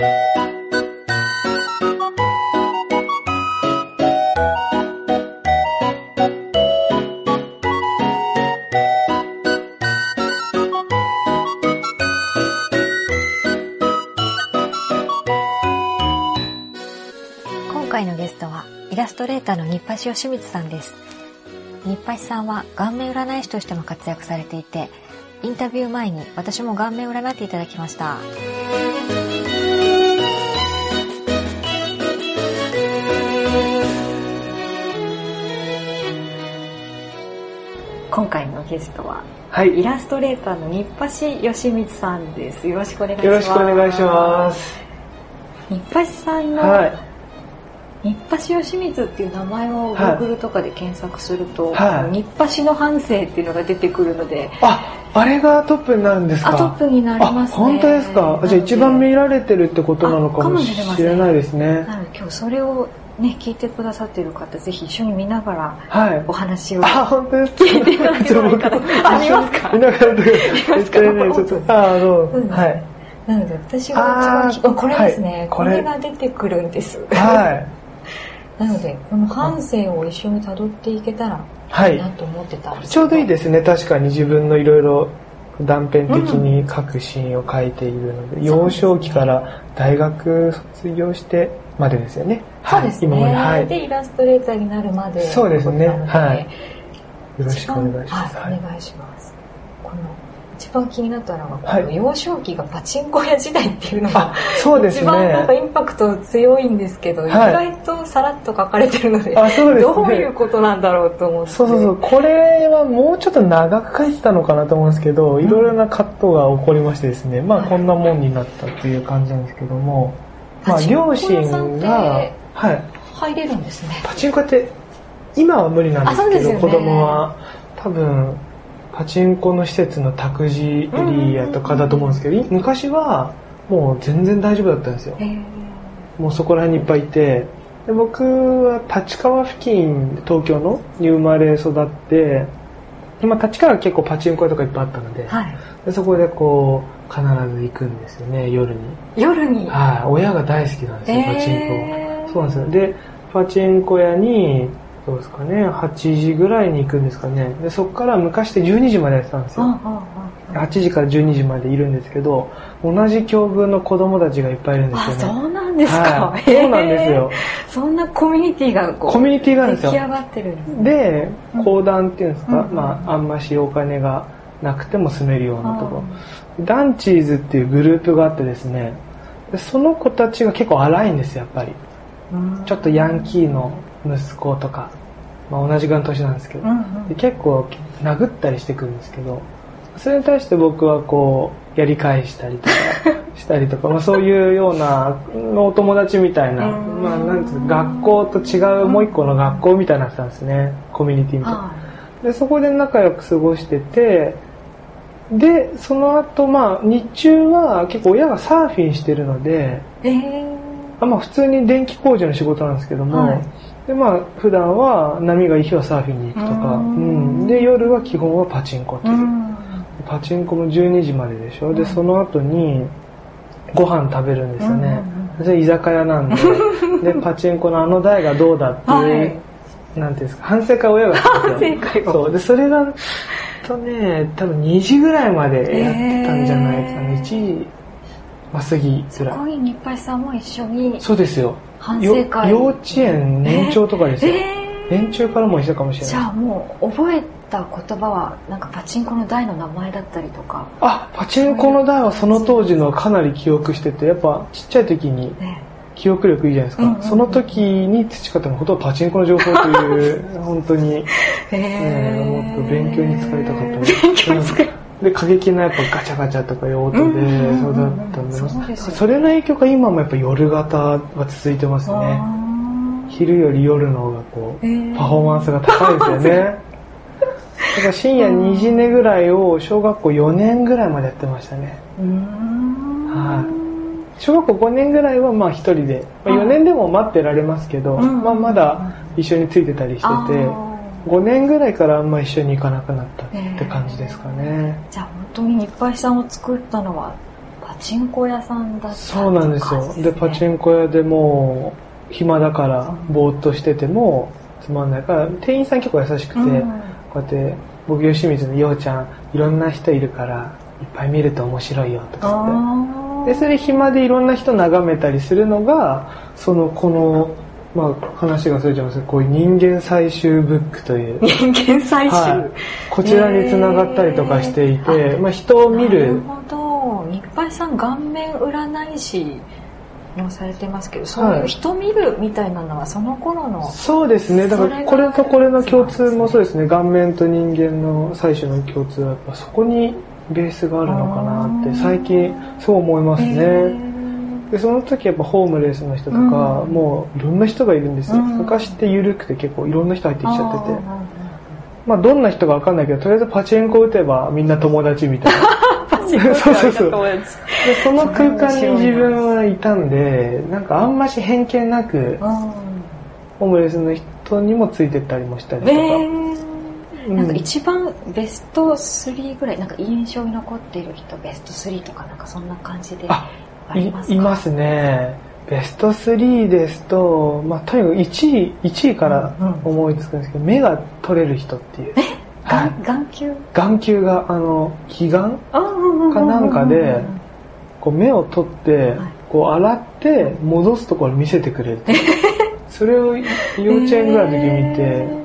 今回のゲストはイラストレーターの日橋義光さんです。日橋さんは顔面占い師としても活躍されていて、インタビュー前に私も顔面占っていただきました。今回のゲストは、はい。イラストレーターの日橋義光さんです。よろしくお願いします。よろしくお願いします。日橋さんの、はい。日橋義光っていう名前をはい Google とかで検索すると、はい日橋の半生っていうのが出てくるので、あ、あれがトップになるんですか？あトップになりますね。あ、本当ですか？じゃあ一番見られてるってことなのかももしれないですね。なので今日それをね、聞いてくださってる方、ぜひ一緒に見ながらはいお。話を。あ、本当ですか？聞いていただければいいかなあ見ますか見ながらとか。絶対ね、ちょっと、あ、あの、うんはい。なので私が一番これですね、はいここれれが出てくるんです。はい。なので、この半生を一緒に辿っていけたらはいいいなと思ってたんですけちょうどいいですね。確かに自分のいろいろ断片的に書くシーンを書いているので、幼少期から大学卒業してまでですよね。そうですね、はい。で、イラストレーターになるまで。そうですねはいよろしくお願いします。はい、お願いします。この、一番気になったのが、こはいの幼少期がパチンコ屋時代っていうのがあ、、そうです一番なんかね。インパクト強いんですけど、はい意外とさらっと書かれてるので、あ、そうですね。どういうことなんだろうと思って。そうそうそう。これはもうちょっと長く書いてたのかなと思うんですけど、いろいろな葛藤が起こりましてですね、まあこんなもんになったっていう感じなんですけども、まあ両親が、はい。入れるんですね。パチンコ屋って今は無理なんですけど、すよね子供は多分パチンコの施設の託児エリアとかだと思うんですけど、昔はもう全然大丈夫だったんですよ。へーもうそこら辺にいっぱいいて、で僕は立川付近、東京のに生まれ育って、でまあ、立川は結構パチンコ屋とかいっぱいあったので、はい。でそこでこう必ず行くんですよね、夜に。夜に？はい、親が大好きなんですよ、パチンコ。えーそうなんですよ。で、パチンコ屋に、どうですかね、8時ぐらいに行くんですかね。で、そこから昔って12時までやってたんですよ。あああ8時から12時までいるんですけど、同じ境遇の子供たちがいっぱいいるんですあ、よね。そうなんですか。はいそうなんですよ。そんなコミュニティがこう、コミュニティがあるんですよ。出来上がってるんですね。で、講談っていうんですか、うんまあ、あんましお金がなくても住めるようなとこ。あろ。ダンチーズっていうグループがあってですね、でその子たちが結構荒いんですよ、やっぱり。うん。ちょっとヤンキーの息子とか、まあ、同じぐらいの年なんですけど、うんうん。で結構殴ったりしてくるんですけど、それに対して僕はこう、やり返したりとか、したりとか、まあそういうような、お友達みたいな、うん。まあなんつうか学校と違うもう一個の学校みたいになってたんですね、コミュニティみたいな。はで、そこで仲良く過ごしてて、で、その後、まあ、日中は結構親がサーフィンしてるので、い。えーあまあ、普通に電気工事の仕事なんですけども、はいで、まあ、普段は波がいい日はサーフィンに行くとか、ううんん、で、夜は基本はパチンコというう。ん。パチンコも12時まででしょ。で、うんその後に、ご飯食べるんですよね。それ居酒屋なんで、で、パチンコのあの台がどうだっていう、はいなんていうんですか、反省会を親がそう。で、それが、とね、多分2時ぐらいまでやってたんじゃないですかね。へー1時、まあ、過ぎぐらい。そこに日配さんも一緒にそうですよ。反よ省会。幼稚園年長とかですよ。えー年中からも一緒かもしれない。じゃあもう覚えた言葉はなんかパチンコの台の名前だったりとか。あ、パチンコの台はその当時のかなり記憶してて、やっぱちっちゃい時にね。記憶力いいじゃないですか。うんうんうんその時に培ったのはほとんどパチンコの情報という、本当に、へね、もっと勉強に使いたかった。勉で、過激なやっぱガチャガチャとかいう音で、うんそうだったんで、ですよそれの影響が今もやっぱ夜型は続いてますね。あ昼より夜の方がこう、ーへーパフォーマンスが高いですよね。だから深夜2時寝ぐらいを小学校4年ぐらいまでやってましたね。うーんはい小学校5年ぐらいはまあ一人で、まあ、4年でも待ってられますけど、うん。まあまだ一緒についてたりしてあて、ー。5年ぐらいからあんま一緒に行かなくなったって感じですかね。じゃあ本当に日配さんを作ったのはパチンコ屋さんだったそうなんですよ。で、パチンンコ屋でもう、暇だから、ぼーっとしてても、つまんないから、店員さん結構優しくて、うん。こうやって、僕、吉水のようちゃん、いろんな人いるから、いっぱい見ると面白いよ、とか言って。あで、それ暇でいろんな人眺めたりするのが、その、この、まあ、話がそれちゃいますけど、こういう人間最終ブックという、人間最終、はい、こちらに繋がったりとかしていて、まあ、人を見なるる、ほど。日配さん顔面占い師もされてますけどそういう人見るみたいなのはその頃の、そうですね。だからこれとこれの共通もそうですね。顔面と人間の最初の共通はやっぱそこにベースがあるのかなって最近そう思いますへね。ーでその時やっぱホームレスの人とか、うんもういろんな人がいるんですよ。うん昔って緩くて結構いろんな人入ってきちゃってて。あまあどんな人かわかんないけど、とりあえずパチンコ打てばみんな友達みたいな。そうそうそうでその空間に自分はいたんで、なんかあんまし偏見なく、うんホームレスの人にもついてったりもしたりとか。えーうんなんか一番ベスト3ぐらいなんか印象に残っている人ベスト3とかなんかそんな感じであありますか？いいますね。ベスト3ですと、まあ、とにかく1位、1位からうん思いつくんですけど、目が取れる人っていう。はい。眼眼球？眼球が、あの、義眼かかなんかでこう目を取って、こう洗って戻すところ見せてくれる。それを幼稚園ぐらいの時見て、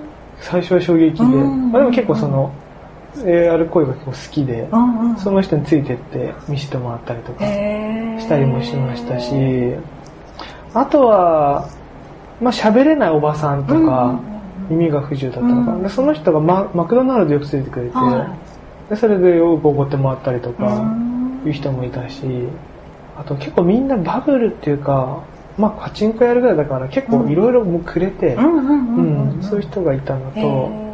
最初は衝撃で、うん。まあ、でも結構その、AR 声が結構好きで、その人についてって見せてもらったりとかしたりもしましたし、あとは、まあ喋れないおばさんとか、耳が不自由だったのか。な、うんでその人がママクドナルドよくついてくれて、でそれでよくおごってもらったりとか、いう人もいたし、あと結構みんなバブルっていうか、まあパチンコやるぐらいだから結構いろいろもうくれて、うんそういう人がいたのと、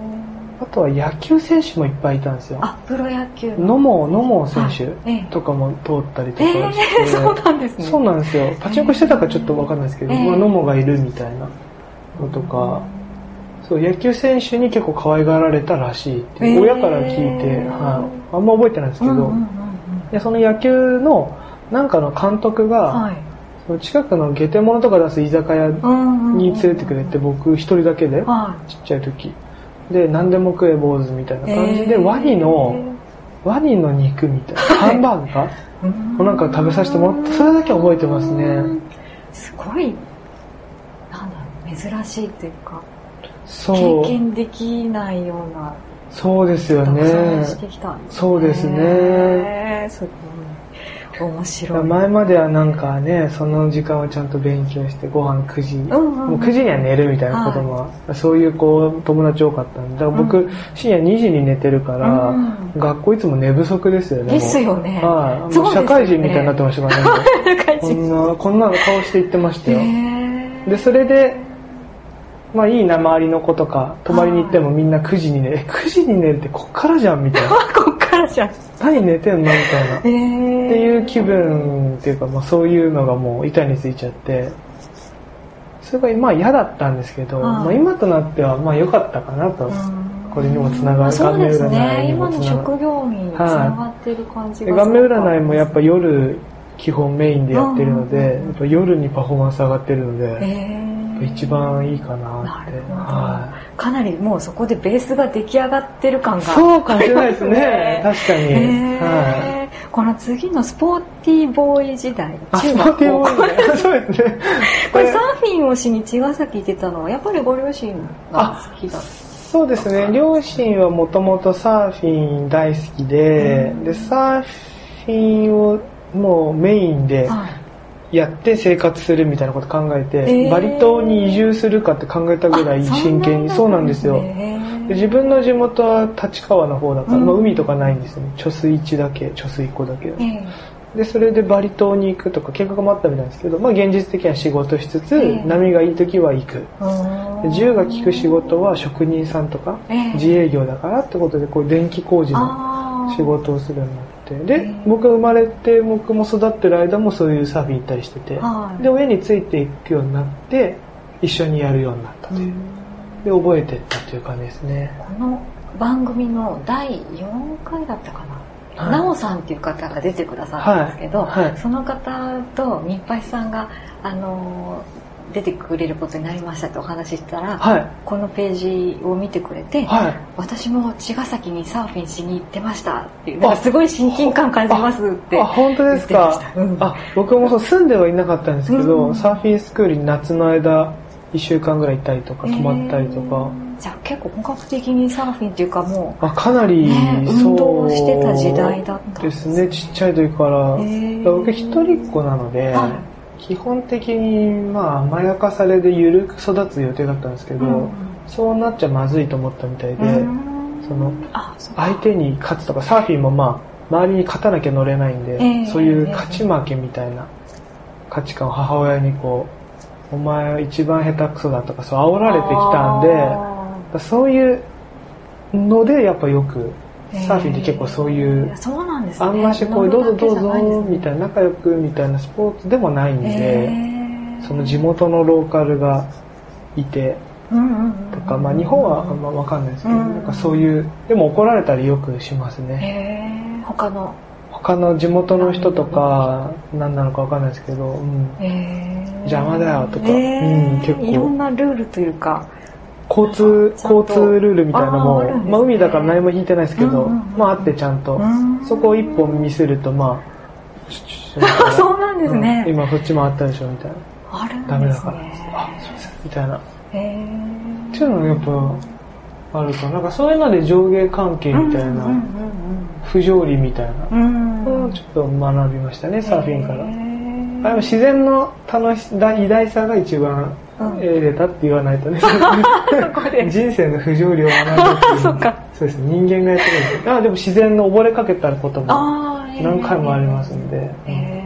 あとは野球選手もいっぱいいたんですよ。あプロ野球。野茂、野茂選手ええ。とかも通ったりとかえーして、そうなんですね。そうなんですよ。パチンコしてたかちょっとわかんないですけど、ええ。まあ、野茂がいるみたいなのとか、そう、野球選手に結構可愛がられたらしいっていう、ええ。親から聞いて、はい、あんま覚えてないんですけど、でその野球のなんかの監督が、はい近くのゲテモノとか出す居酒屋に連れてくれて、僕一人だけで、はちっちゃい時。で、何でも食え坊主みたいない感じで、えー。ワニの、ワニの肉みたいな、ハンバーグか？うん。なんか食べさせてもらって、それだけ覚えてますね。すごいなんだろう珍しいというかそう。経。験できないようなそうですよ独ね。そうですね。すごい面白い前まではなんかね、その時間をちゃんと勉強して、ご飯9時、うんうんもう9時には寝るみたいなことも、そういうこう、友達多かったんで、だから僕、うん深夜2時に寝てるから、うん学校いつも寝不足ですよね。ですよねはい。社会人みたいになってましたからね。こんな、こんなの顔して言ってましたよ。で、それで、まあいいな、周りの子とか、泊まりに行ってもみんな9時に寝る。え9時に寝るってこっからじゃんみたいな。こ 何寝てんのみたいな。へってーいう気分っていうか、まあそういうのがもう板についちゃって、それがまあ嫌だったんですけど、はいまあ今となってはまあ良かったかなと。うんこれにもつながる顔面占いね。今のにもつながる。職業につながってる感じがで顔面占いもやっぱ夜基本メインでやってるので、うん。やっぱ夜にパフォーマンス上がってるので、へー一番いいかなって。はかなりもうそこでベースが出来上がってる感い、が。そうかもしれないですね。確かに。へー。はい。この次のスポーティーボーイ時代あ、中学高校ティーボーイ。ね そうですね。これサーフィンをしに茅ヶ崎行ってたのはやっぱりご両親が好きだった？そうですね。両親はもともとサーフィン大好きで、うん。で、サーフィンをもうメインではいやって生活するみたいなこと考えて、えーバリ島に移住するかって考えたぐらい真剣に。そうなんですよ。で自分の地元は立川の方だから、うんまあ、海とかないんですよね。貯水池だけ、貯水湖だけ。ええで、それでバリ島に行くとか計画もあったみたいですけど、まあ現実的には仕事しつつ、ええ波がいい時は行く。で自由が利く仕事は職人さんとか、ええ自営業だからってことで、こう電気工事の仕事をするようになって。でええ、僕が生まれて、僕も育ってる間もそういうサーフィン行ったりしてて、はい。で、親についていくようになって、一緒にやるようになったという。で、覚えてったという感じですね。この番組の第4回だったかな？はい。なおさんっていう方が出てくださったんですけど、はい。はい。その方と日配さんが、あのー出てくれることになりましたってお話ししたら、はい。このページを見てくれて、はい。私も茅ヶ崎にサーフィンしに行ってましたっていう、すごい親近感感じますって。あ、本当ですか？うん。あ、僕もそう住んではいなかったんですけど、うんサーフィンスクールに夏の間、1週間ぐらい行ったりとか、泊まったりとか。えーじゃあ結構本格的にサーフィンっていうかもあかなり、ねそう運動してた時代だったんでですすね、ちっちゃい時から。う、へー僕一人っ子なので、は基本的にまあ甘やかされで緩く育つ予定だったんですけど、うん。そうなっちゃまずいと思ったみたいで、うん。その相手に勝つとかサーフィンもまあ周りに勝たなきゃ乗れないんで、ええ。そういう勝ち負けみたいな価値観を母親にこうお前は一番下手くそだとかそう煽られてきたんであそういうのでやっぱよくーサーフィンって結構そういうやそうなんですね。あんましこうどうぞどうぞみいたいな仲良くみたいなスポーツでもないんで、なその地元のローカルがいてとか、まあ日本はあんまわかんないですけど、うん。なんかそういうでも怒られたりよくしますね。他の？他の地元の人とか何なのかわかんないですけど、うん、へー。邪魔だよとかうん結構。いろんなルールというか交通交通ルールみたいなのも、まあ海だから何も引いてないですけど、まああってちゃんと、うん。そこを一本ミスるとまあ そうなんですね。うん。今こっち回ったでしょみたいな。あるんですね。ダメだからあすいませんみたいな。っていうのがやっぱあるからなんかそういうので上下関係みたいな、不条理みたいな、ちょっと学びましたねサーフィンから。あでも自然の楽しだ偉大さが一番うん。得れたって言わないとね、人生の不条理を学ぶ そっか。そうです人間がやってるんですあでも自然の溺れかけたことも何回もありますんで、へえ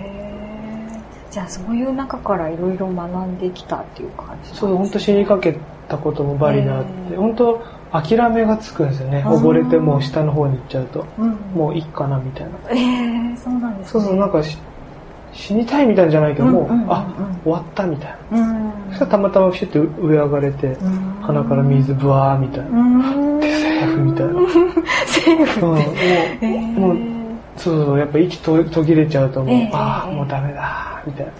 じゃあそういう中からいろいろ学んできたっていう感じそう本当死にかけたこともバリであって本当諦めがつくんですよね。溺れてもう下の方に行っちゃうと。うん。もういいかなみたいな。ええそうなんですね。そうそうなんかし死にたいみたいじゃないけどもう、うんうんあ終わったみたいな。うん。そしたらたまたまシュッて上上がれてうん。鼻から水ブワーみたいな。うん。でセーフみたいな。セーフうん、もう、えー。もう、そうそう、やっぱ息と途切れちゃうともう、ええ。ああ、ええもうダメだ、みたいな。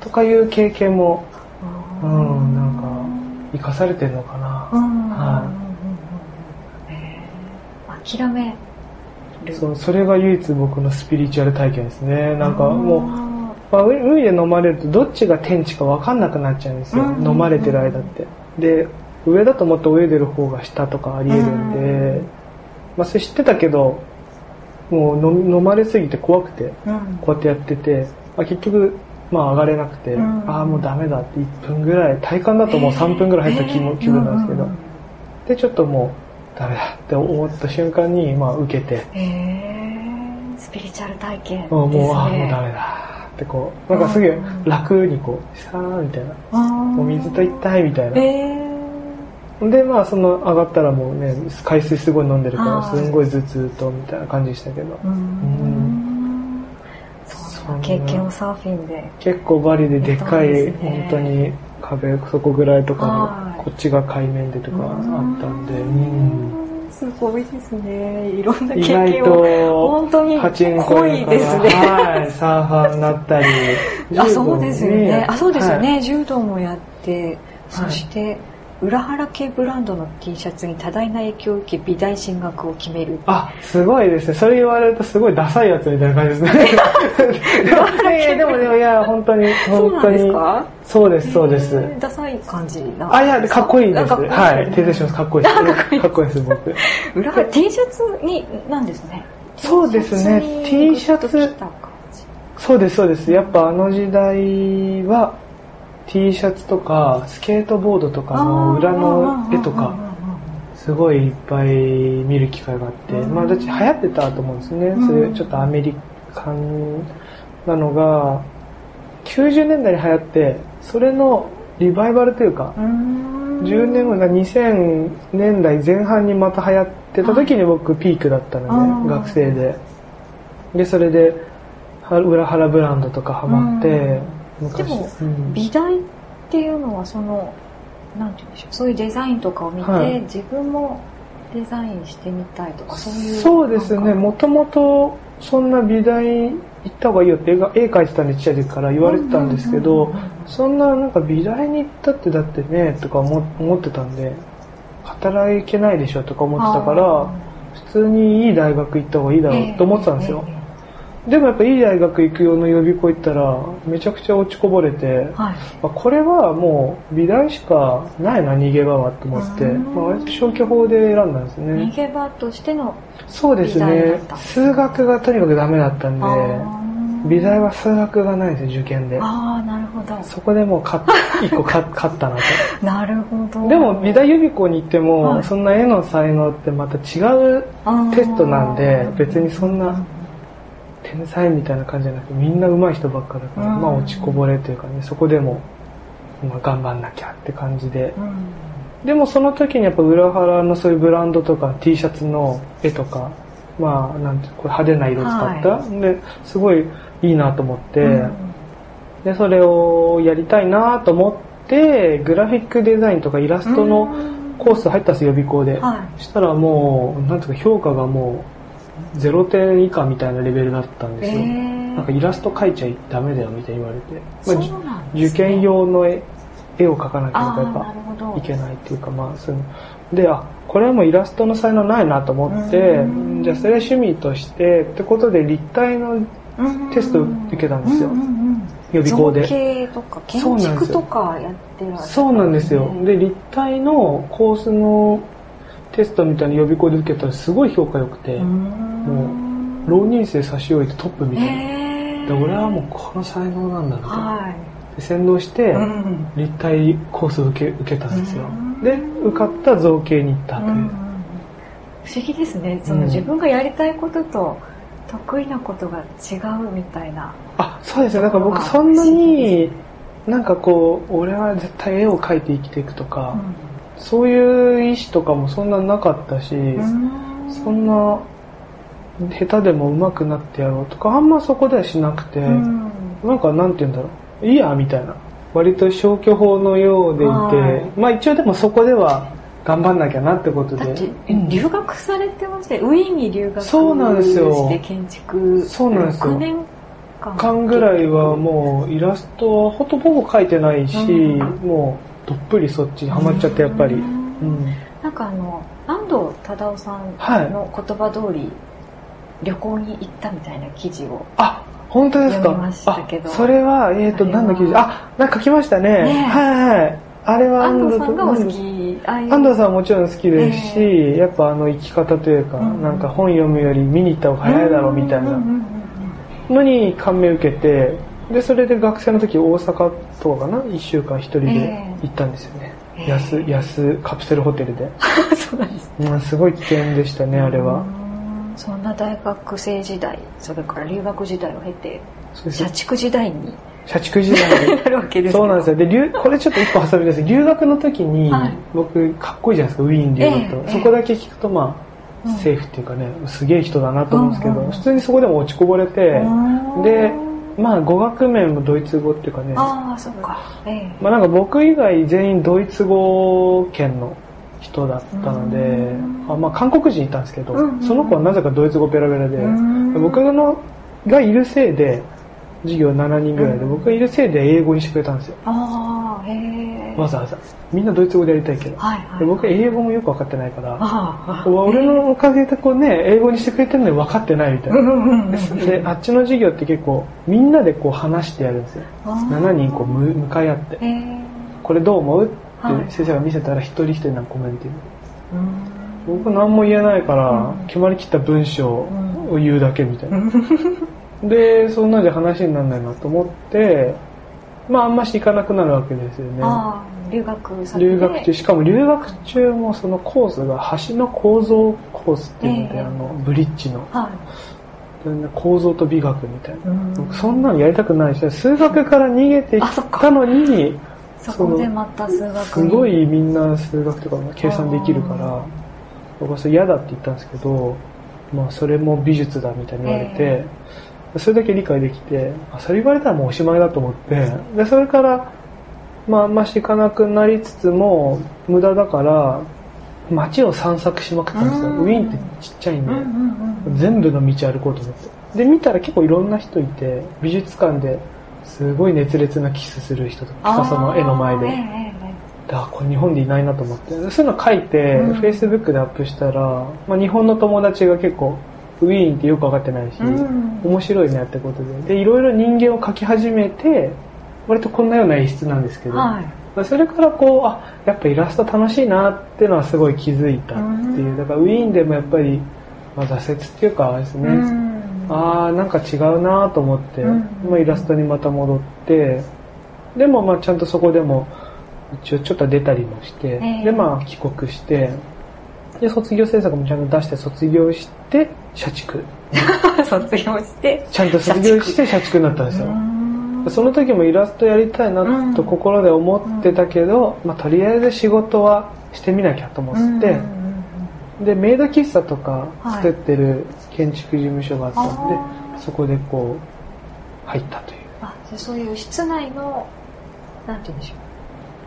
とかいう経験も、うん、なんか、生かされてるのかな。うん。はえー諦めるそう、それが唯一僕のスピリチュアル体験ですね。なんかもう、うまあ、海海で飲まれるとどっちが天地か分かんなくなっちゃうんですよ。うん飲まれてる間って。で、上だと思って泳いでる方が下とかあり得るんで、うんまあそれ知ってたけど、もう飲まれすぎて怖くて、うん。こうやってやってて、まあ、結局、まあ上がれなくて、うん。ああもうダメだって1分ぐらい、体感だともう3分ぐらい入った気,、も気分なんですけど、で、ちょっともうダメだ。って思った瞬間に、まあ受けて、へえスピリチュアル体験ですね。もう、もうああもうダメだ。ってこう、なんかすげえ楽にこう、さーみたいな、もう水と一体みたいな。えで、まあその上がったらもうね、海水すごい飲んでるから、はいすんごい頭痛とみたいな感じでしたけど、経験をサーフィンで。結構バリででかい、ね。本当に壁底ぐらいとかはい。のこっちが海面でとかあったんで、うん。すごいですね。いろんな経験を。と本当に濃いですね。はい、サーファーになったり、あそうですよね。あそうですよはい。ね、柔道もやってそして、裏腹系ブランドの T シャツに多大な影響を受け美大進学を決めるあ、すごいですね。それ言われるとすごいダサいやつみたいな感じですね。いやでもね、いや、本当に、本当に。かそうです、そうです。えーダサい感じなあ、いや、かっこいいです。はい。訂正します。かっこいいです。かっこいいです、僕。裏腹 T シャツになんですねそうですね T シャツそうです、そうです。やっぱあの時代は T シャツとかスケートボードとかの裏の絵とかすごいいっぱい見る機会があって、うん。まあだって流行ってたと思うんですね。うん。そういうちょっとアメリカンなのが90年代に流行って、それのリバイバルというか、10 10年後が2000年代前半にまた流行ってた時に僕ピークだったのうんで、学生で。で、それで、は裏腹ブランドとかハマって、で昔もうん。美大っていうのはそのなんて言うんでしょう。そういうデザインとかを見て、はい。自分もデザインしてみたいとかそういう。そうですね、もともとそんな美大行った方がいいよって絵が絵描いてたんでちっちゃい時から言われてたん。ですけどそんななんか美大に行ったってだってね、とか思思ってたんで、働けないでしょとか思ってたから、普通にいい大学行った方がいいだろうと思ってたんですよ。えええでもやっぱいい大学行く用の予備校行ったら、めちゃくちゃ落ちこぼれて、えはいあこれはもう美大しかないな、逃げ場はと思って、うんまあ、割と消去法で選んだんです逃ね。げ場としてのそうですね。数学がとにかくダメだったんで、美大は数学がないんですよ、受験で。ああなるほどそこでもう 一個勝勝ったなと。なるほどでも美大予備校に行っても、はいそんな絵の才能ってまた違うテストなんで、別にそんな天才みたいな感じじゃなくて、みんな上手い人ばっかだから、うん。まあ落ちこぼれというかね、そこでも、まあ、頑張んなきゃって感じで。うん。でもその時にやっぱ裏腹のそういうブランドとか T シャツの絵とか、まあなんてこれ派手な色使った、はですごいいいなと思って、うん。でそれをやりたいなと思ってグラフィックデザインとかイラストのコース入ったんですよ予備校で、はい。したらもうなんていうか評価がもう0点以下みたいなレベルだったんですよ、ええなんかイラスト描いちゃダメだよみたいに言われて、まあね。受験用の絵絵を描かなければいけないっていうかまあそういうの。であこれはもうイラストの才能ないなと思ってうん。じゃあそれは趣味としてってことで立体のテスト受けたんですよ。予備校で。造形とか建そうなんですよ。築とかやってるそうなんですよ。で立体のコースのテストみたいな予備校で受けたらすごい評価良くて、もう浪人生差し置いてトップみたいな、えで俺はもうこの才能なんだみたいな、はい。で先導してうん立体コースを受け受けたんですよ。うん。で受かった造形に行ったという、うん不思議ですね。そうん。の自分がやりたいことと得意なことが違うみたいな。あそうですね。だからあ僕そんなにでなんかこう俺は絶対絵を描いて生きていくとか、うんそういう意志とかもそんななかったし、うん。そんな下手でも上手くなってやろうとかあんまそこではしなくて、うん。なんかなんて言うんだろう。いいやみたいな。割と消去法のようでいて、はい。まあ一応でもそこでは頑張んなきゃなってことで。だってうん。留学されてましてウィーンに留学そうなんですよ。して建築。そうなんですよ。6年間。間ぐらいはもうイラストはほとほぼ描いてないし、うん。もうどっぷりそっちにハマっちゃってやっぱり、なんかあの安藤忠雄さんの言葉通り、旅行に行ったみたいな記事をあ本当ですか？読みましたけど。あそれはえっ、とあれは何の記事？あなんか書きましたね。ねえ。はいはいはい。あれは安藤さんがお好安き安藤さんはもちろん好きですし、やっぱあの生き方というか、うん。なんか本読むより見に行った方が早いだろうみたいな。のに感銘受けてでそれで学生の時大阪とかかな？1週間一人で行ったんですよね、ええ安安カプセルホテルで、そうなんですうん、すごい危険でしたねあれは、うんそんな大学生時代それから留学時代を経て社畜時代に社畜時代に。なるわけですそうなんですよ。で留これちょっと一個挟みです。留学の時に、はい。僕かっこいいじゃないですかウィーン留学と、ええそこだけ聞くとまあ、うん。セーフっていうかねすげえ人だなと思うんですけど、うんうんうん。普通にそこでも落ちこぼれて、うん。でまあ語学面もドイツ語っていうかね。ああそっか。ええ。まあなんか僕以外全員ドイツ語圏の人だったのでうん、あまあ韓国人いたんですけど、うんうん。その子はなぜかドイツ語ペラペラで、うん。僕のがいるせいで、授業7人ぐらいで、うん僕がいるせいで英語にしてくれたんですよ。ああへえわざわざ。みんなドイツ語でやりたいけど。はいはいで僕英語もよく分かってないから、ああ俺のおかげでこうね、英語にしてくれてるのに分かってないみたいな。で、あっちの授業って結構、みんなでこう話してやるんですよ。あー7人こうむ向かい合って。これどう思う？ってはい先生が見せたら一人一人なんかコメント僕何も言えないから、うん決まりきった文章を言うだけみたいな。で、そんなんじゃ話にならないなと思って、まああんまし行かなくなるわけですよね。ああ留学先で留学中、しかも留学中もそのコースが橋の構造コースっていうので、ええ。あの、ブリッジの。は構造と美学みたいな。そんなのやりたくないし、数学から逃げてきたのに、そこでまた数学に。すごいみんな数学とか計算できるから、僕はそれ嫌だって言ったんですけど、まあそれも美術だみたいに言われて、えそれだけ理解できて、あそれ言われたらもうおしまいだと思って、で、それから、まああんまし行かなくなりつつも、無駄だから、街を散策しまくったんですよ。うんウィーンってちっちゃいんで、全部の道歩こうと思って。で、見たら結構いろんな人いて、美術館ですごい熱烈なキスする人とか、ピカソの絵の前で。あ、これ日本でいないなと思って。そういうの書いて、うん Facebook でアップしたら、まあ、日本の友達が結構、ウィーンってよくわかってないし、うん。面白いねってことで。で、いろいろ人間を描き始めて、割とこんなような演出なんですけど、はい。まあそれからこう、あ、やっぱイラスト楽しいなっていうのはすごい気づいたっていう。う。ん。だからウィーンでもやっぱり、まあ、挫折っていうかあれですね、うん。あーなんか違うなと思って、うん。まあ、イラストにまた戻って、でもまあちゃんとそこでも一応ちょっと出たりもして、ええ。でまあ帰国して、で卒業制作もちゃんと出して卒業して社畜？卒業して。ちゃんと卒業して社畜になったんですよ。うんその時もイラストやりたいなと心で思ってたけど、まあとりあえず仕事はしてみなきゃと思って、うんで、メイド喫茶とかはい作ってる建築事務所があったんで、あそこでこう、入ったという。あじゃあそういう室内の、なんて言うんでしょう。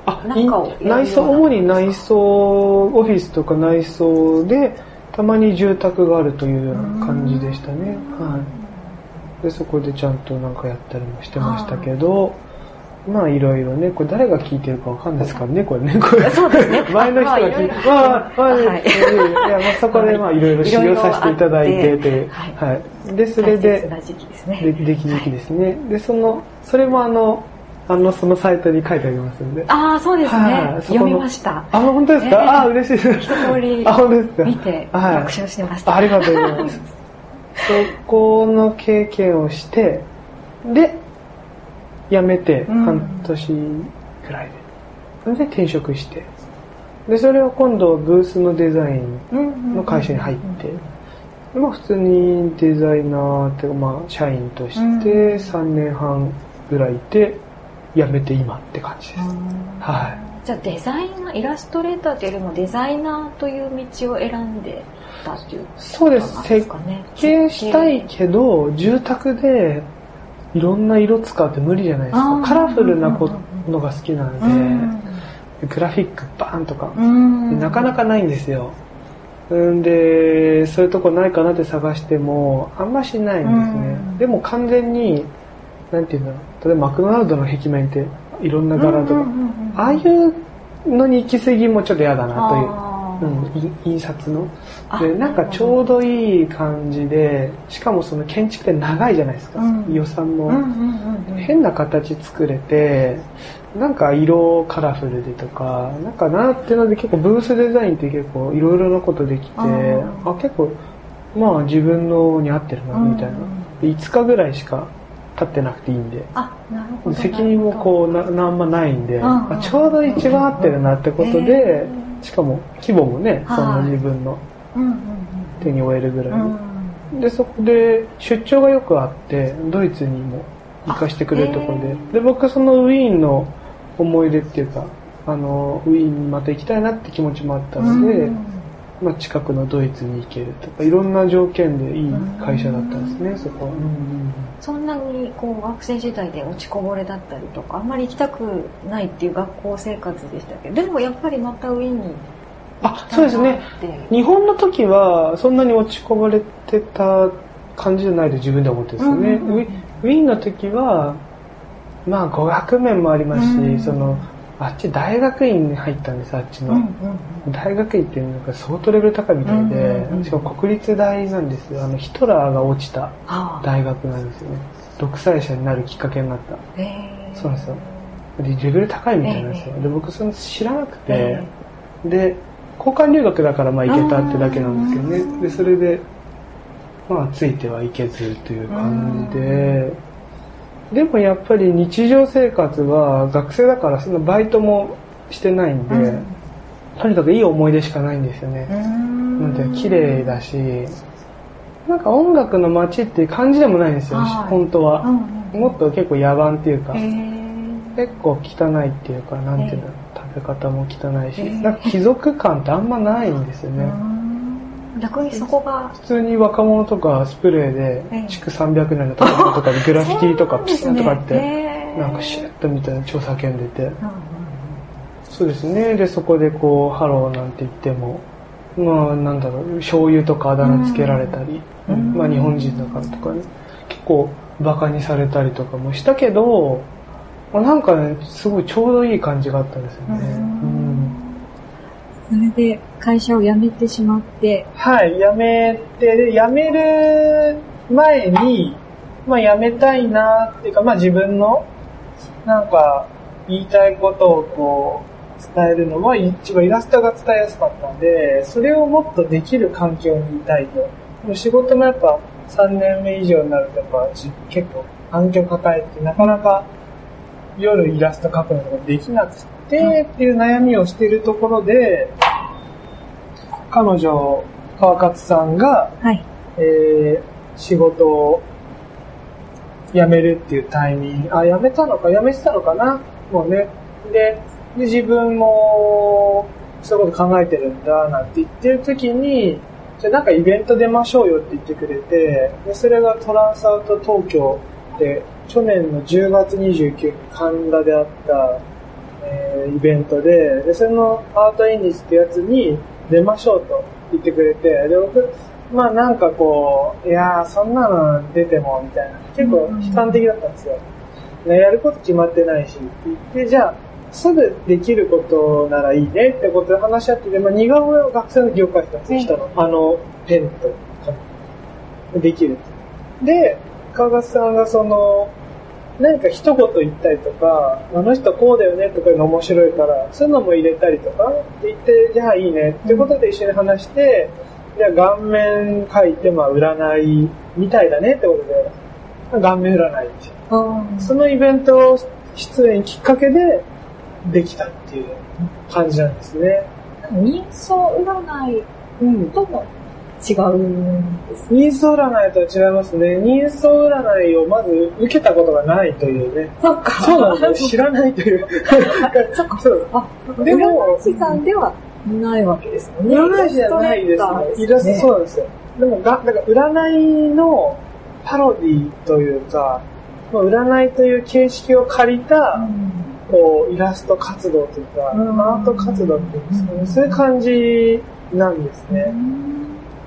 あ、中を内装、主に内装、オフィスとか内装で、たまに住宅があるというような感じでしたね。はい。で、そこでちゃんとなんかやったりもしてましたけど、まあいろいろね、これ誰が聞いてるかわかんないですからね、これね。これそうですね 前の人が聞いて、まあまあ、まあ、はいいや、まあそこでまあいろいろ修行させていただいてという、ははい。で、それで、で。でき時期ですね。で、その、それもあの、あの、そのサイトに書いてありますんで。ああ、そうですはねい。そこの読みました。あ、本当ですか、ええあ、嬉しいです。一通り あ、本当ですか？見てはい学習してました。ありがとうございます。そこの経験をして、で、辞めてうん半年くらいで。で、転職して。で、それを今度ブースのデザインの会社に入って、でまあ普通にデザイナーっていうか、まあ社員として3年半ぐらいで辞めて今って感じです。はい。じゃあデザイナー、イラストレーターというよりもデザイナーという道を選んでたっていうそうです。設すかね。計したいけど、住宅でいろんな色使うって無理じゃないですか。カラフルなこのが好きなうんので、グラフィックバーンとか、うんなかなかないんですよ。んで、そういうとこないかなって探しても、あんましないんですね。うんでも完全に、なんていうんだろう。例えばマクドナルドの壁面っていろんな柄とか、うんうんうんうんああいうのに行き過ぎもちょっと嫌だなという。うん、い印刷の。あで、なんかちょうどいい感じで、しかもその建築って長いじゃないですか。うん予算も、うんうんうんうん変な形作れて、なんか色カラフルでとか、なんかなっていうので結構ブースデザインって結構いろいろなことできて、あ結構、まあ自分のに合ってるな、みたいな。で5日ぐらいしか経ってなくていいんで。あ、なるほど。責任もこうな、なんまないんで、んあちょうど一番合ってるなってことへで、しかも規模もね、そのはい自分の手に負えるぐらいで、そこで出張がよくあって、ドイツにも行かしてくれるところで。で、僕そのウィーンの思い出っていうか、あの、ウィーンにまた行きたいなって気持ちもあったうんので、うんまあ近くのドイツに行けるとか、いろんな条件でいい会社だったんですね、そこは。そんなにこう学生時代で落ちこぼれだったりとか、あんまり行きたくないっていう学校生活でしたけど、でもやっぱりまたウィーンにあ、そうですね。日本の時はそんなに落ちこぼれてた感じじゃないと自分で思ってるんですよね。うんうんうんウィーンの時は、まあ語学面もありますし、うんその、あっち大学院に入ったんです、あっちの。うんうん大学院っていうのが相当レベル高いみたいで、うんうんうんしかも国立大なんですよ。あの、ヒトラーが落ちたはあ大学なんですよね。独裁者になるきっかけになった。へーそうなんですよ。で、レベル高いみたいなんですよ。ええで、僕その知らなくて、えで、交換留学だからまあ行けたってだけなんですけどうんね。で、それで、まあついてはいけずという感じで、でもやっぱり日常生活は学生だからそんなバイトもしてないんで、うん。とにかくいい思い出しかないんですよね。うん。なんて綺麗だし、なんか音楽の街っていう感じでもないんですよ、はい。本当は。うんうん。もっと結構野蛮っていうか、結構汚いっていうか、なんていうんだろう、食べ方も汚いし、ええなんか貴族感ってあんまないんですよね。うん逆にそこが普通に若者とかスプレーええで、築300年の建物とかでグラフィティとかピスンとかって、ねなんかシュッとみたいな超叫んでて。うんうんそうですね。で、そこでこう、ハローなんて言っても、まあなんだろう、醤油とかあだ名つけられたり、うんまあ日本人だからとかね、結構バカにされたりとかもしたけど、まあなんかね、すごいちょうどいい感じがあったんですよね。うんうんそれで会社を辞めてしまって、はい、辞めて、辞める前に、まあ辞めたいなっていうか、まあ自分の、なんか、言いたいことをこう、伝えるのは一番イラストが伝えやすかったんで、それをもっとできる環境にいたいと。でも仕事もやっぱ3年目以上になるとやっぱ結構環境抱えてなかなか夜イラスト描くのができなくてっていう悩みをしているところで、彼女、川勝さんが、はい。えー、仕事を辞めるっていうタイミング、あ、辞めたのか、辞めてたのかな？もうね。で、で自分も、そういうこと考えてるんだ、なんて言ってる時に、じゃあなんかイベント出ましょうよって言ってくれて、でそれがトランスアウト東京で、去年の10月29日、神田であった、えーイベントで、で、そのアートインディスってやつに出ましょうと言ってくれて、で、僕、まあなんかこう、いやーそんなの出てもみたいな、結構悲観的だったんですよ。ね、やること決まってないし、って言って、じゃあ、すぐできることならいいねってことで話し合ってて、まあ似顔絵を学生の業界人た人の、あの、ペンと紙できる。で、川勝さんがその、何か一言言ったりとか、あの人こうだよねとかいうの面白いから、そういうのも入れたりとか、って言って、じゃあいいねってことで一緒に話して、じゃあ顔面描いて、まあ占いみたいだねってことで、顔面占いっていうそのイベント出演きっかけでできたっていう感じなんですね。人相占いうん。違うんですね。人相占いとは違いますね。人相占いをまず受けたことがないというね。そっか。そうなんですよ。知らないという。そっか。そうあ、でも占い師さんではないわけですよね。占い師じゃないですね。イラスト、そうなんですよ。でもが、だから占いのパロディというか、まあ占いという形式を借りた、こう、イラスト活動というか、うんアート活動っていうんですかね。そういう感じなんですね。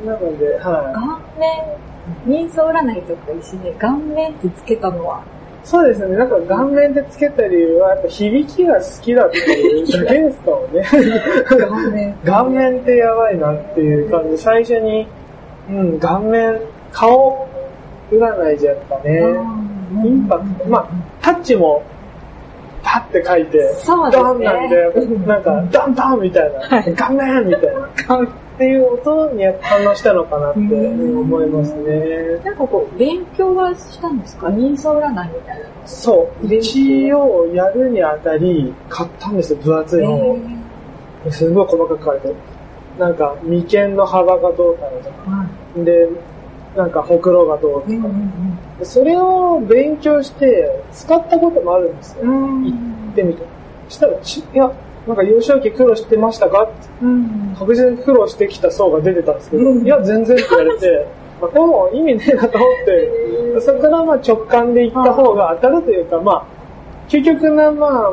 なので、は顔面、人相占いとか一緒に顔面ってつけたのは、い。そうですね。なんか顔面でつけた理由は、やっぱ響きが好きだっていうだけですかもね。顔面。顔面ってやばいなっていう感じ。最初に、うん、顔面、顔占いじゃやっぱね、インパクト。まあ、タッチも、パッて書いて、そうですね。ドンなんで、なんか、ドンドンみたいな、顔面みたいな、っていう音に反応したのかなってうん。思いますね。なんかこう、勉強はしたんですか？人相占いみたいなの。そう、一応やるにあたり、買ったんですよ、分厚い本を。すごい細かく書いて。る。なんか、眉間の幅がどうたらとか、で、なんか、ほくろがどうとか、でそれを勉強して、使ったこともあるんですよ。行ってみて。したら、ちいや、なんか幼少期苦労してましたか？って確実に苦労してきた層が出てたんですけど、うん。いや、全然って言われて、まあ、これも意味ねえなと思って、そこからまあ直感で行った方が当たるというか、まあ、究極な、まあ、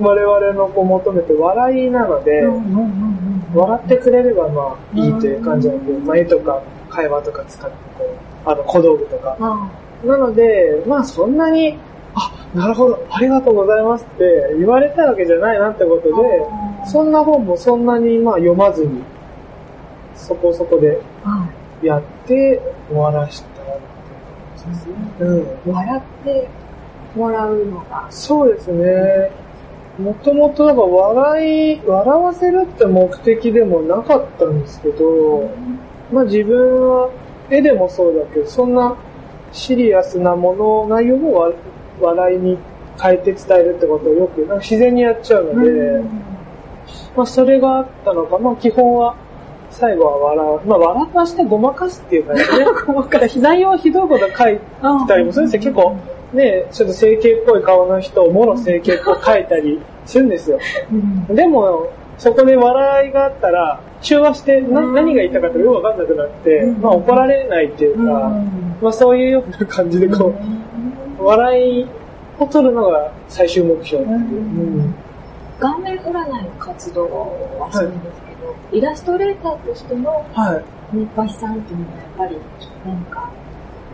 我々のこう求めて笑いなので、笑ってくれればまあいいという感じなんで、まあ、絵とか会話とか使ってこう、あの小道具とか。なので、まあそんなに、あ、なるほど、ありがとうございますって言われたわけじゃないなってことで、そんな本もそんなにまあ読まずに、そこそこでやって終わらしたって感じですね。うん。笑ってもらうのが。そうですね。もともとなんか笑い、笑わせるって目的でもなかったんですけど、まあ自分は絵でもそうだけど、そんなシリアスなもの、内容もわ笑いに変えて伝えるってことをよく自然にやっちゃうので、まあそれがあったのか、まあ基本は最後は笑う。まあ笑わしてごまかすっていうかね、ごまかす。内容はひどいこと書いたりもするんですよ。結構ね、ちょっと整形っぽい顔の人をもろ整形っぽく書いたりするんですよ。でも、そこで笑いがあったら、中和してな何が言いたかったかよくわかんなくなって、まあ怒られないっていうか、まあそういうような感じでこう、笑いを取るのが最終目標っていう。うん顔面占いの活動はするんですけイラストレーターとしてのはい。日橋さんっていうのはやっぱり何か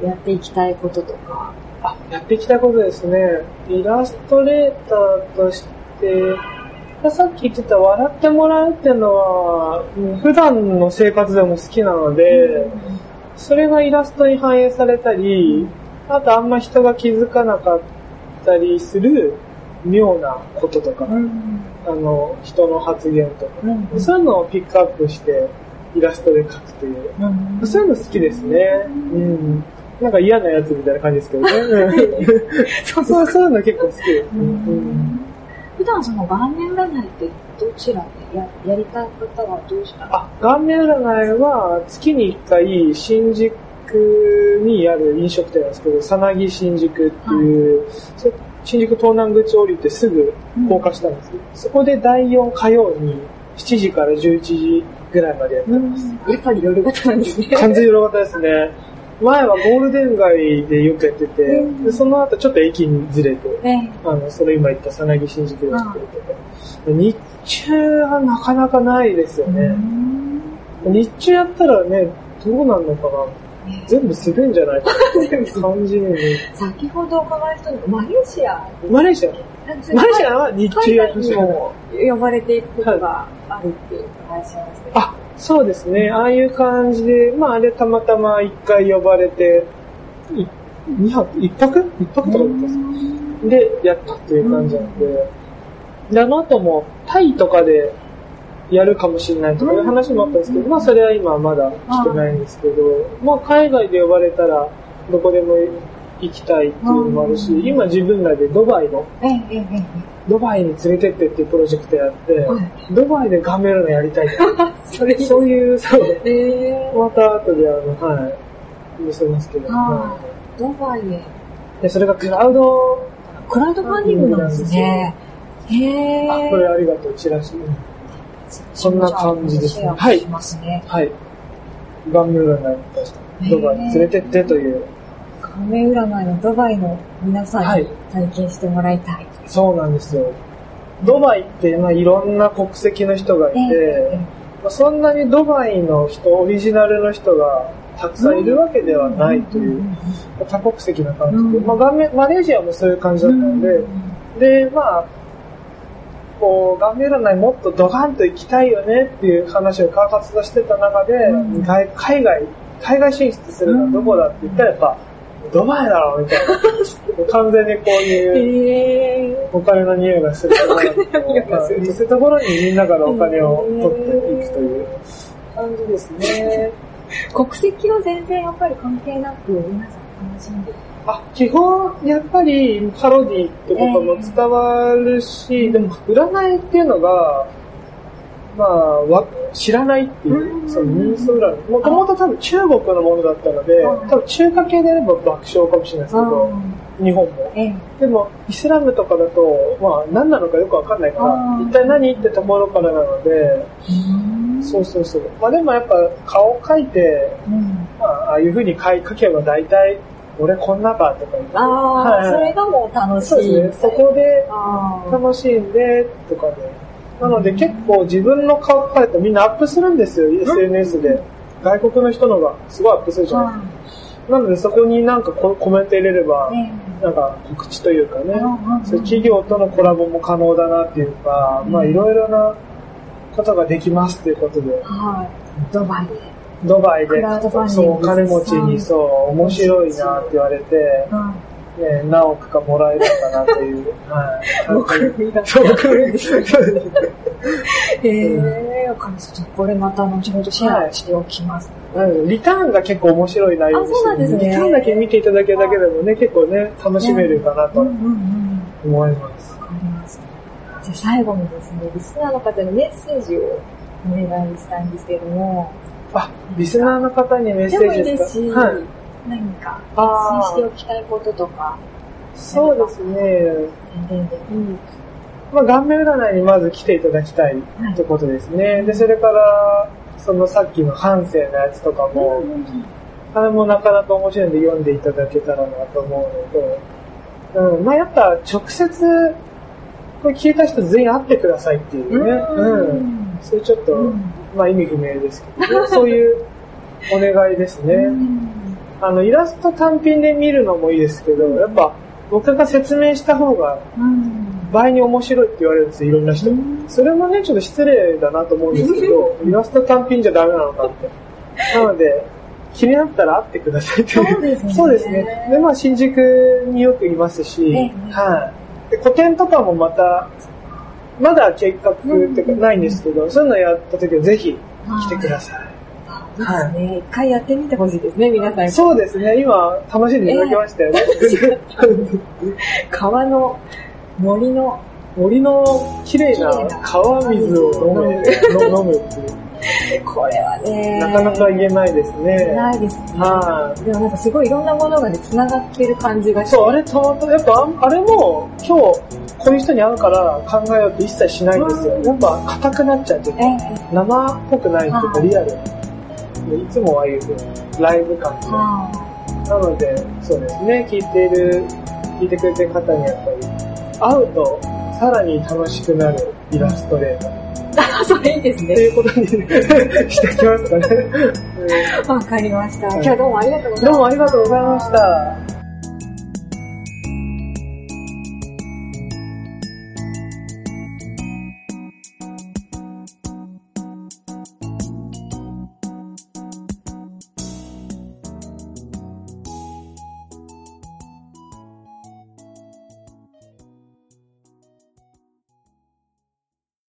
やっていきたいこととか。あ、やっていきたいことですね。イラストレーターとして、さっき言ってた笑ってもらうっていうのは、うん普段の生活でも好きなので、それがイラストに反映されたり、あとあんま人が気づかなかったりする妙なこととか、うん。あの、人の発言とか、うん。そういうのをピックアップしてイラストで描くという。うんそういうの好きですね。うん。なんか嫌なやつみたいな感じですけどね。そう そう、そういうの結構好きです。普段その顔面占いってどちらでややりたい方はどうしたあ、顔面占いは月に1回新宿にある飲食店なんですけど、さなぎ新宿っていう、そ新宿東南口降りてすぐ高架したんですよ、そこで第4火曜に7時から11時ぐらいまでやってうんます。やっぱり夜型なんですね。完全に色型ですね。前はゴールデン街でよくやってて、うん。でその後ちょっと駅にずれて、ねあの、その今言ったさなぎ新宿でやってるけど、日中はなかなかないですよね。日中やったらね、どうなんのかな。全部滑るんじゃないかな。感じに。先ほどお伺いしたのがマレーシア。マレーシア？マレーシアは日中やってほしい。も呼ばれていくことがあるっていうお伺いしました。けど。あ、そうですね。ああいう感じで、まああれたまたま一回呼ばれて、い二泊？一泊？一泊とかだったんですで、やったっていう感じなんで、で、あの後もタイとかでやるかもしれないとかいう話もあったんですけど、まあそれは今まだ来てないんですけど、まあ海外で呼ばれたらどこでも行きたいっていうのもあるし、今自分らでドバイの、ドバイに連れてってっていうプロジェクトやって、はいドバイでガメラのやりたいってえ。それそういう、そう、ええまた後であの、はい、見せますけど、はドバイへ。でそれがクラウド、クラウドファンディングなんですね。へえ。あ、これありがとう、チラシ。そんな感じですねシェアしますね。はい。ガンメ占いにドバイに連れてってという、顔面占いのドバイの皆さんにはい体験してもらいたい。そうなんですよ。ドバイって、まあ、いろんな国籍の人がいて、えまあ、そんなにドバイの人、オリジナルの人がたくさんいるわけではないという、多国籍な感じで、うん。まあ、マレーシアもそういう感じだったので、で、まあ、こう、ガンメ占いもっとドカンと行きたいよねっていう話を活発としてた中で、海外、海外進出するのはどこだって言ったらやっぱ、ドバイだろうみたいな。完全にこういう。お金の匂いがするお金の匂いがするまあそういうところにみんなからお金を取っていくという感じですね。国籍は全然やっぱり関係なく皆さん楽しんでる。あ、基本、やっぱりパロディってことも伝わるし、でも占いっていうのが、まあ、わ知らないっていうう、んその民数占い。もともと多分中国のものだったのでうん、多分中華系であれば爆笑かもしれないですけど、日本も。ええ。でも、イスラムとかだと、まあ、何なのかよくわかんないから一体何ってところからなので、そうそうそう。まあでもやっぱ顔描いて、うん。まあ、ああいう風に描けば大体、俺こんなかとか言って。ああ、はいそれがもう楽しい。そうですね。そこで。楽しんで、とかで。なので結構自分の顔描かれてみんなアップするんですよ、SNS で。外国の人のがすごいアップするじゃない。なのでそこになんかココメント入れれば、ねなんか告知というかね、企業とのコラボも可能だなっていうか、まあいろいろなことができますということで、はい。ドバイで。ドバイで。そうお金持ちにそう面白いなって言われて、うん。ね、何億かもらえるかなという、はい。わかるみたいそう、わかる。へえ、わかりました。これまた後ほどシェアしておきます。うんリターンが結構面白い内容あそうなんですねリターンだけ見ていただけるだけでもね、結構ね、楽しめるかなとうんうんうん。思います。わかりました。じゃあ最後にですね、リスナーの方にメッセージをお願いしたいんですけれども、あ、リスナーの方にメッセでもいージでいですし、すかはい。何か発信しておきたいこととか、そうですね。宣伝で。うん。まあ、顔面占いにまず来ていただきたいってことですね。で、それから、そのさっきの半生のやつとかも、あれもなかなか面白いんで読んでいただけたらなと思うのと、うん、まあやっぱ直接、これ聞いた人全員会ってくださいっていうね、うん。それちょっとうん。まあ意味不明ですけど、そういうお願いですね。あの、イラスト単品で見るのもいいですけど、やっぱ僕が説明した方が倍に面白いって言われるんですよ、いろんな人に。それもね、ちょっと失礼だなと思うんですけど、イラスト単品じゃダメなのかって。なので、気になったら会ってくださいっていう。そうですねそうですね。で、まあ、新宿によくいますし、ええはい。で、個展とかもまた、まだ計画っていうかないんですけど、そういうのやった時はぜひ来てください。はい。ね、一回やってみてほしいですね、皆さん。そうですね、今、楽しんでいただきましたよね。川の森の、森の綺麗な川水を飲む、飲むっていう。これはね、なかなか言えないですね。ないですね。はい。でもなんかすごいいろんなものがね、繋がってる感じがして。そう、あれたまたま、やっぱああれも今日こういう人に会うから考えようって一切しないんですよ。やっぱ硬くなっちゃうというか、え生っぽくないっていうかはいリアル。でいつもああいうライブ感で。あなので、そうですね、聞いている、聞いてくれてる方にやっぱり、会うとさらに楽しくなるイラストレーター。あ、それいいですね。いうことにしてきますかね。わかりました。はい今日はどうもありがとうございましたどうもありがとうございました。